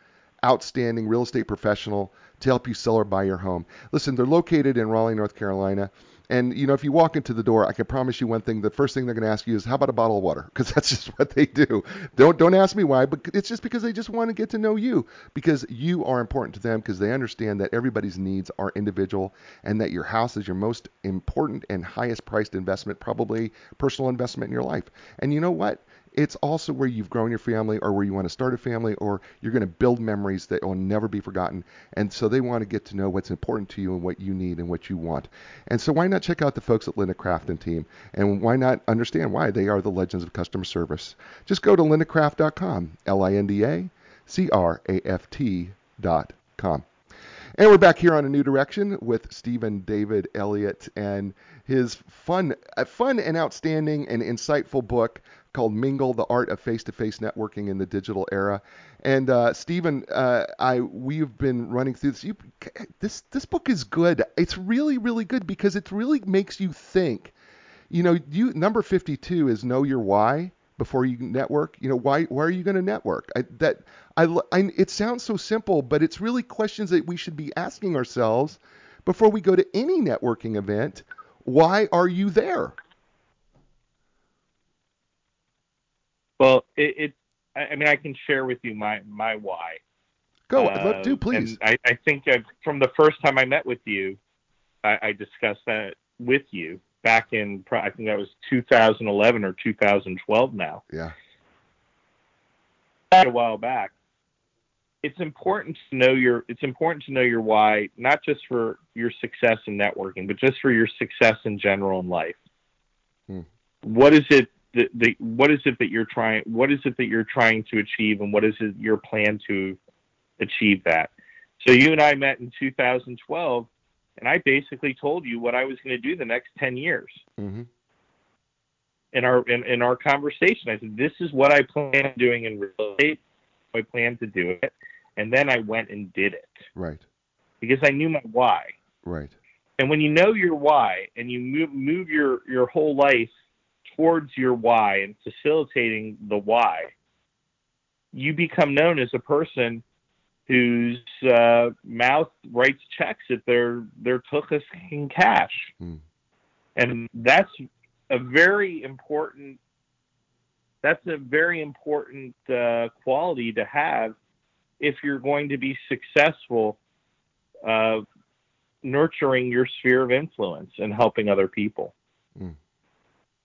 outstanding real estate professional to help you sell or buy your home. Listen, they're located in Raleigh, North Carolina. And you know, if you walk into the door, I can promise you one thing: the first thing they're going to ask you is, "How about a bottle of water?" Because that's just what they do. Don't don't ask me why, but it's just because they just want to get to know you because you are important to them because they understand that everybody's needs are individual and that your house is your most important and highest priced investment, probably personal investment in your life. And you know what? It's also where you've grown your family or where you want to start a family or you're going to build memories that will never be forgotten. And so they want to get to know what's important to you and what you need and what you want. And so why not check out the folks at Linda Craft and team? And why not understand why they are the legends of customer service? Just go to lindacraft.com, L I N D A C R A F T.com. And we're back here on a new direction with Steven David Elliot and his fun, fun and outstanding and insightful book called Mingle: The Art of Face-to-Face Networking in the Digital Era. And uh, Steven, uh, I we've been running through this. You, this this book is good. It's really really good because it really makes you think. You know, you number 52 is know your why before you network. You know, why why are you going to network? I, that I, I it sounds so simple, but it's really questions that we should be asking ourselves before we go to any networking event. Why are you there? Well, it, it I mean, I can share with you my my why. Go, uh, do please. I, I think from the first time I met with you, I, I discussed that with you back in I think that was 2011 or 2012 now. Yeah. A while back. It's important to know your it's important to know your why, not just for your success in networking, but just for your success in general in life. Hmm. What is it the, the what is it that you're trying what is it that you're trying to achieve and what is it your plan to achieve that so you and i met in 2012 and i basically told you what i was going to do the next 10 years. Mm-hmm. in our in, in our conversation i said this is what i plan on doing in real estate. I plan to do it. And then i went and did it. Right. Because i knew my why. Right. And when you know your why and you move move your your whole life towards your why and facilitating the why, you become known as a person whose uh, mouth writes checks if they're they're took us in cash, mm. and that's a very important. That's a very important uh, quality to have if you're going to be successful uh, nurturing your sphere of influence and helping other people. Mm.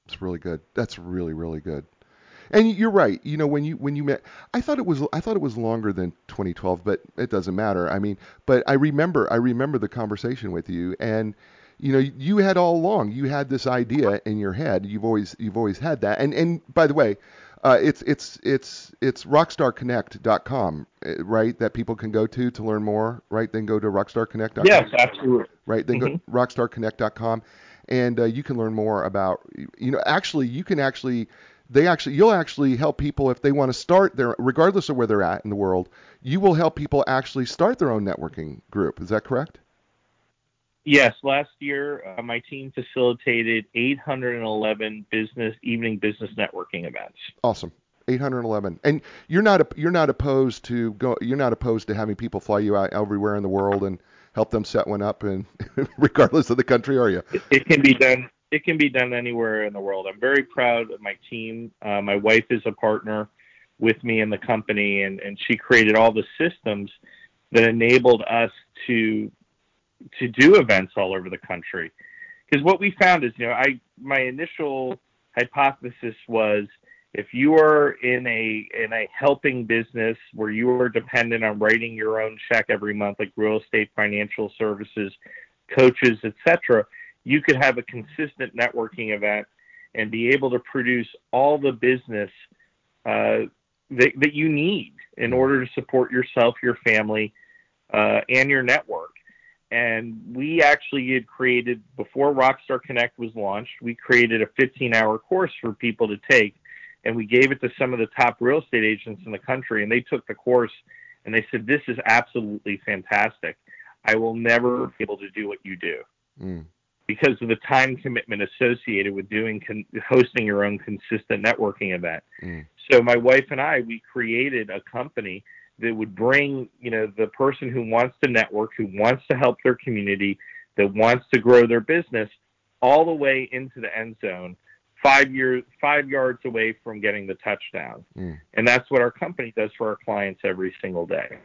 It's really good. That's really really good. And you're right. You know, when you when you met, I thought it was I thought it was longer than 2012, but it doesn't matter. I mean, but I remember I remember the conversation with you, and you know, you had all along you had this idea in your head. You've always you've always had that. And and by the way, uh, it's it's it's it's rockstarconnect.com, uh, right? That people can go to to learn more, right? Then go to rockstarconnect.com. Yes, absolutely. Right. Then mm-hmm. go rockstarconnect.com and uh, you can learn more about you know actually you can actually they actually you'll actually help people if they want to start their regardless of where they're at in the world you will help people actually start their own networking group. Is that correct? Yes. Last year uh, my team facilitated 811 business evening business networking events. Awesome. 811 and you're not you're not opposed to go you're not opposed to having people fly you out everywhere in the world and help them set one up, and regardless of the country, are you? It can be done. It can be done anywhere in the world. I'm very proud of my team. Uh, my wife is a partner with me in the company, and, and she created all the systems that enabled us to to do events all over the country. Because what we found is, you know, I my initial hypothesis was if you are in a in a helping business where you are dependent on writing your own check every month like real estate financial services coaches etc you could have a consistent networking event and be able to produce all the business uh, that, that you need in order to support yourself your family uh, and your network. And we actually had created, before Rockstar Connect was launched, we created a 15 hour course for people to take. And we gave it to some of the top real estate agents in the country. And they took the course and they said, This is absolutely fantastic. I will never be able to do what you do. Mm. Because of the time commitment associated with doing con- hosting your own consistent networking event. Mm. So my wife and I, we created a company that would bring, you know, the person who wants to network, who wants to help their community, that wants to grow their business, all the way into the end zone, five years, five yards away from getting the touchdown. Mm. And that's what our company does for our clients every single day.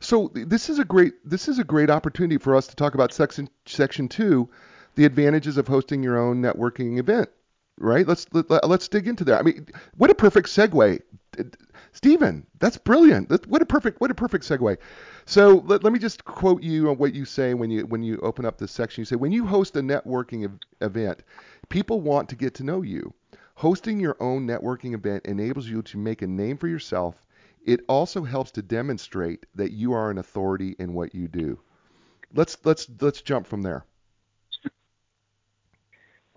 So this is a great this is a great opportunity for us to talk about section section two, the advantages of hosting your own networking event. Right? Let's let, us let us dig into that. I mean, what a perfect segue. Steven, that's brilliant. what a perfect what a perfect segue. So let, let me just quote you on what you say when you when you open up this section. You say when you host a networking ev- event, people want to get to know you. Hosting your own networking event enables you to make a name for yourself. It also helps to demonstrate that you are an authority in what you do. Let's let's let's jump from there.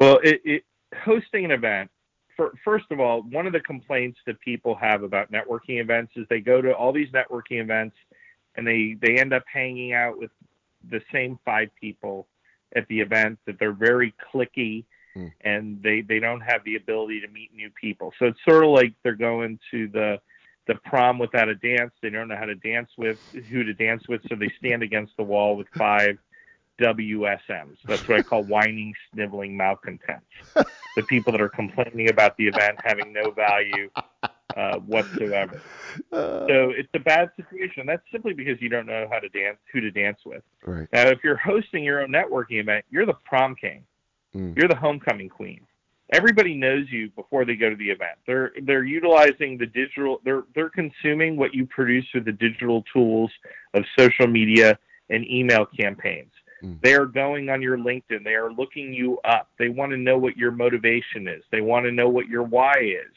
Well, it, it, hosting an event for, first of all, one of the complaints that people have about networking events is they go to all these networking events and they they end up hanging out with the same five people at the event that they're very clicky mm. and they they don't have the ability to meet new people. So it's sort of like they're going to the the prom without a dance. They don't know how to dance with who to dance with, so they stand against the wall with five WSMs. That's what I call whining, sniveling malcontents. the people that are complaining about the event having no value uh, whatsoever. Uh, so it's a bad situation. That's simply because you don't know how to dance, who to dance with. Right. Now, if you're hosting your own networking event, you're the prom king. Mm. You're the homecoming queen. Everybody knows you before they go to the event. They're they're utilizing the digital. They're they're consuming what you produce through the digital tools of social media and email campaigns. Mm. They are going on your LinkedIn. They are looking you up. They want to know what your motivation is. They want to know what your why is.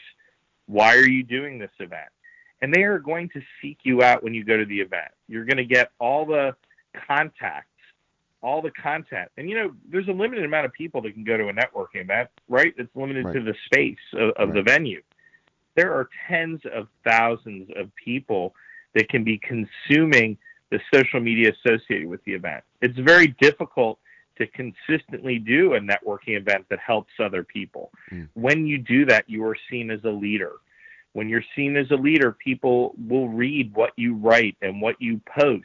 Why are you doing this event? And they are going to seek you out when you go to the event. You're going to get all the contacts, all the content. And you know, there's a limited amount of people that can go to a networking event, right? It's limited right. to the space of, of right. the venue. There are tens of thousands of people that can be consuming the social media associated with the event. It's very difficult to consistently do a networking event that helps other people. Mm. When you do that, you are seen as a leader. When you're seen as a leader, people will read what you write and what you post,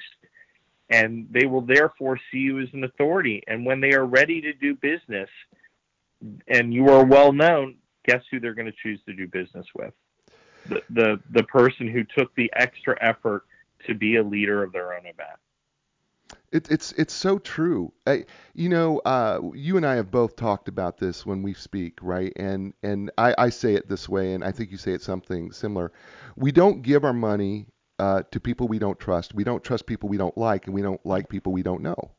and they will therefore see you as an authority. And when they are ready to do business and you are well known, guess who they're going to choose to do business with? The, the, the person who took the extra effort to be a leader of their own event. It, it's it's so true. I, you know, uh, you and I have both talked about this when we speak, right? And and I, I say it this way, and I think you say it something similar. We don't give our money uh, to people we don't trust. We don't trust people we don't like, and we don't like people we don't know.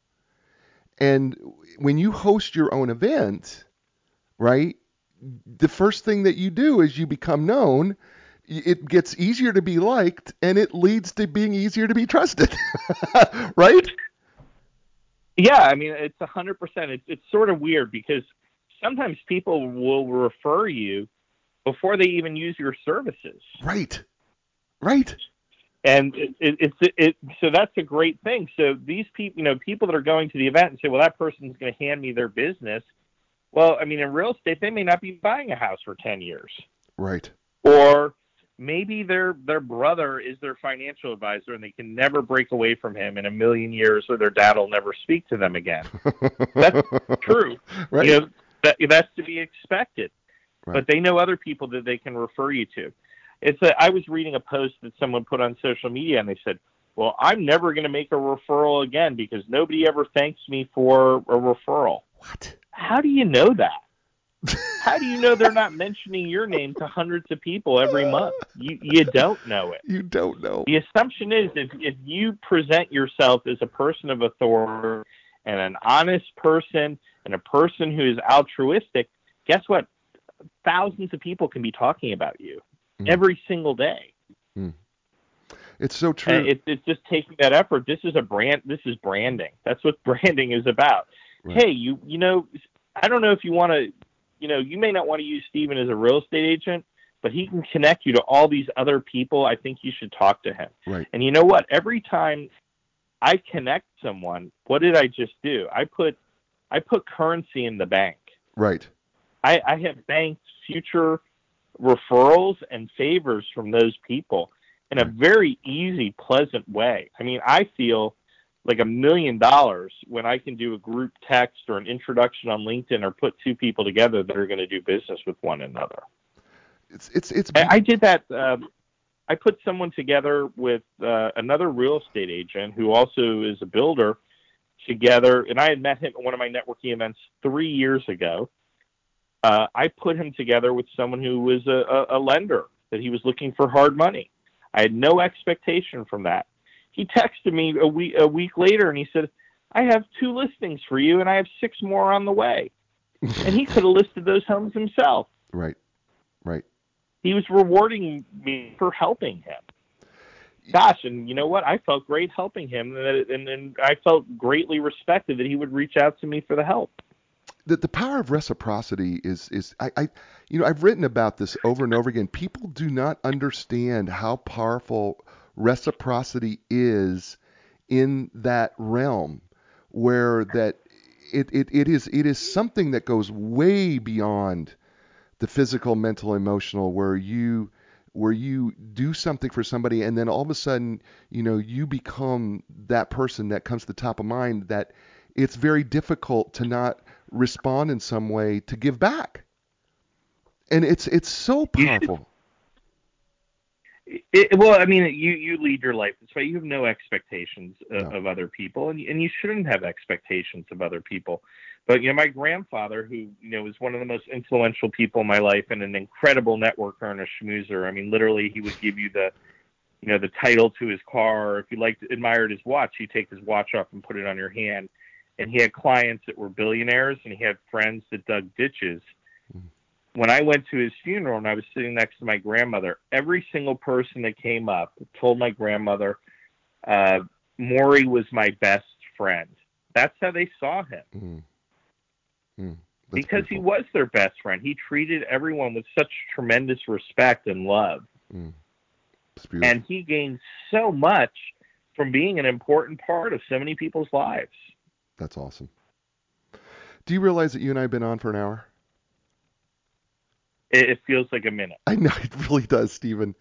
And when you host your own event, right? The first thing that you do is you become known it gets easier to be liked and it leads to being easier to be trusted. Right? Yeah i mean it's a hundred percent. It's sort of weird because sometimes people will refer you before they even use your services. Right. Right. And it, it, it's it, it so that's a great thing. So these people you know people that are going to the event and say well that person's going to hand me their business. Well i mean in real estate they may not be buying a house for 10 years. Right. Or maybe their their brother is their financial advisor and they can never break away from him in a million years or their dad will never speak to them again. That's true. Right. You know, that, that's to be expected. Right. but they know other people that they can refer you to. It's a, I was reading a post that someone put on social media and they said well i'm never going to make a referral again because nobody ever thanks me for a referral. What? How do you know that how do you know they're not mentioning your name to hundreds of people every month? You you don't know it. You don't know. The assumption is if if you present yourself as a person of authority and an honest person and a person who is altruistic, guess what? Thousands of people can be talking about you mm. every single day. Mm. It's so true. And it, it's just taking that effort. This is a brand. This is branding. That's what branding is about. Right. Hey, you you know, I don't know if you want to, you know, you may not want to use Steven as a real estate agent, but he can connect you to all these other people. I think you should talk to him. Right. And you know what? Every time I connect someone, what did I just do? I put I put currency in the bank. Right. I, I have banked future referrals and favors from those people in a very easy, pleasant way. I mean, I feel like a million dollars when I can do a group text or an introduction on LinkedIn or put two people together that are going to do business with one another. It's it's it's. I, I did that. Um, I put someone together with uh, another real estate agent who also is a builder together, and I had met him at one of my networking events three years ago. Uh, I put him together with someone who was a, a, a lender that he was looking for hard money. I had no expectation from that. He texted me a week a week later and he said, "I have two listings for you, and I have six more on the way." and he could have listed those homes himself. right. Right. He was rewarding me for helping him. Gosh, and you know what? I felt great helping him, and, and, and I felt greatly respected that he would reach out to me for the help. the, the power of reciprocity is is I, I you know I've written about this over and over again. People do not understand how powerful reciprocity is in that realm where that it, it, it is it is something that goes way beyond the physical, mental, emotional where you where you do something for somebody and then all of a sudden, you know, you become that person that comes to the top of mind that it's very difficult to not respond in some way to give back. And it's it's so powerful. It, well, I mean, you you lead your life this way. You have no expectations of, No. of other people, and and you shouldn't have expectations of other people. But you know, my grandfather, who you know was one of the most influential people in my life, and an incredible networker and a schmoozer. I mean, literally, he would give you the you know the title to his car. If you liked admired his watch, he'd take his watch off and put it on your hand. And he had clients that were billionaires, and he had friends that dug ditches when I went to his funeral and I was sitting next to my grandmother, every single person that came up told my grandmother, uh, Maury was my best friend. That's how they saw him Mm. Mm. Because he was their best friend. He treated everyone with such tremendous respect and love. Mm. And he gained so much from being an important part of so many people's lives. That's awesome. Do you realize that you and I have been on for an hour? It, it feels like a minute. I know it really does, Steven.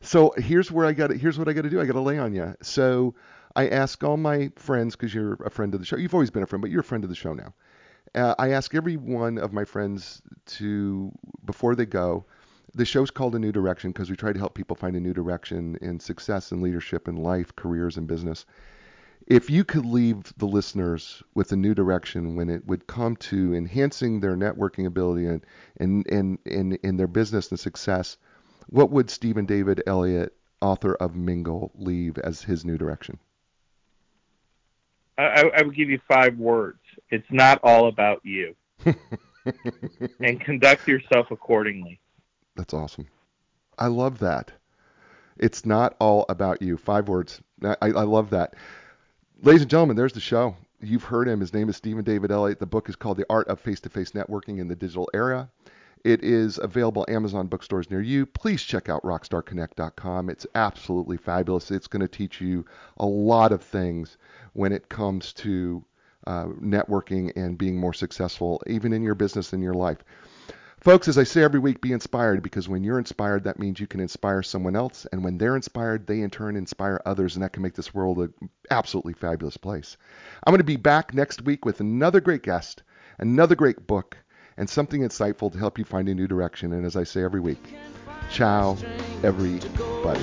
So here's where I got to Here's what I got to do. I got to lay on you. So I ask all my friends because you're a friend of the show. You've always been a friend, but you're a friend of the show now. Uh, I ask every one of my friends to before they go. The show's called A New Direction because we try to help people find a new direction in success and leadership in life, careers, and business. If you could leave the listeners with a new direction when it would come to enhancing their networking ability and and and in in their business and success, what would Steven David Elliot, author of Mingle, leave as his new direction? I, I, I would give you five words. It's not all about you, and conduct yourself accordingly. That's awesome. I love that. It's not all about you. Five words. I, I love that. Ladies and gentlemen, there's the show. You've heard him. His name is Steven David Elliot. The book is called The Art of Face to Face Networking in the Digital Era. It is available at Amazon bookstores near you. Please check out rockstarconnect.com. It's absolutely fabulous. It's going to teach you a lot of things when it comes to uh, networking and being more successful, even in your business and your life. Folks, as I say every week, be inspired because when you're inspired, that means you can inspire someone else. And when they're inspired, they in turn inspire others, and that can make this world an absolutely fabulous place. I'm going to be back next week with another great guest, another great book, and something insightful to help you find a new direction. And as I say every week, ciao, everybody.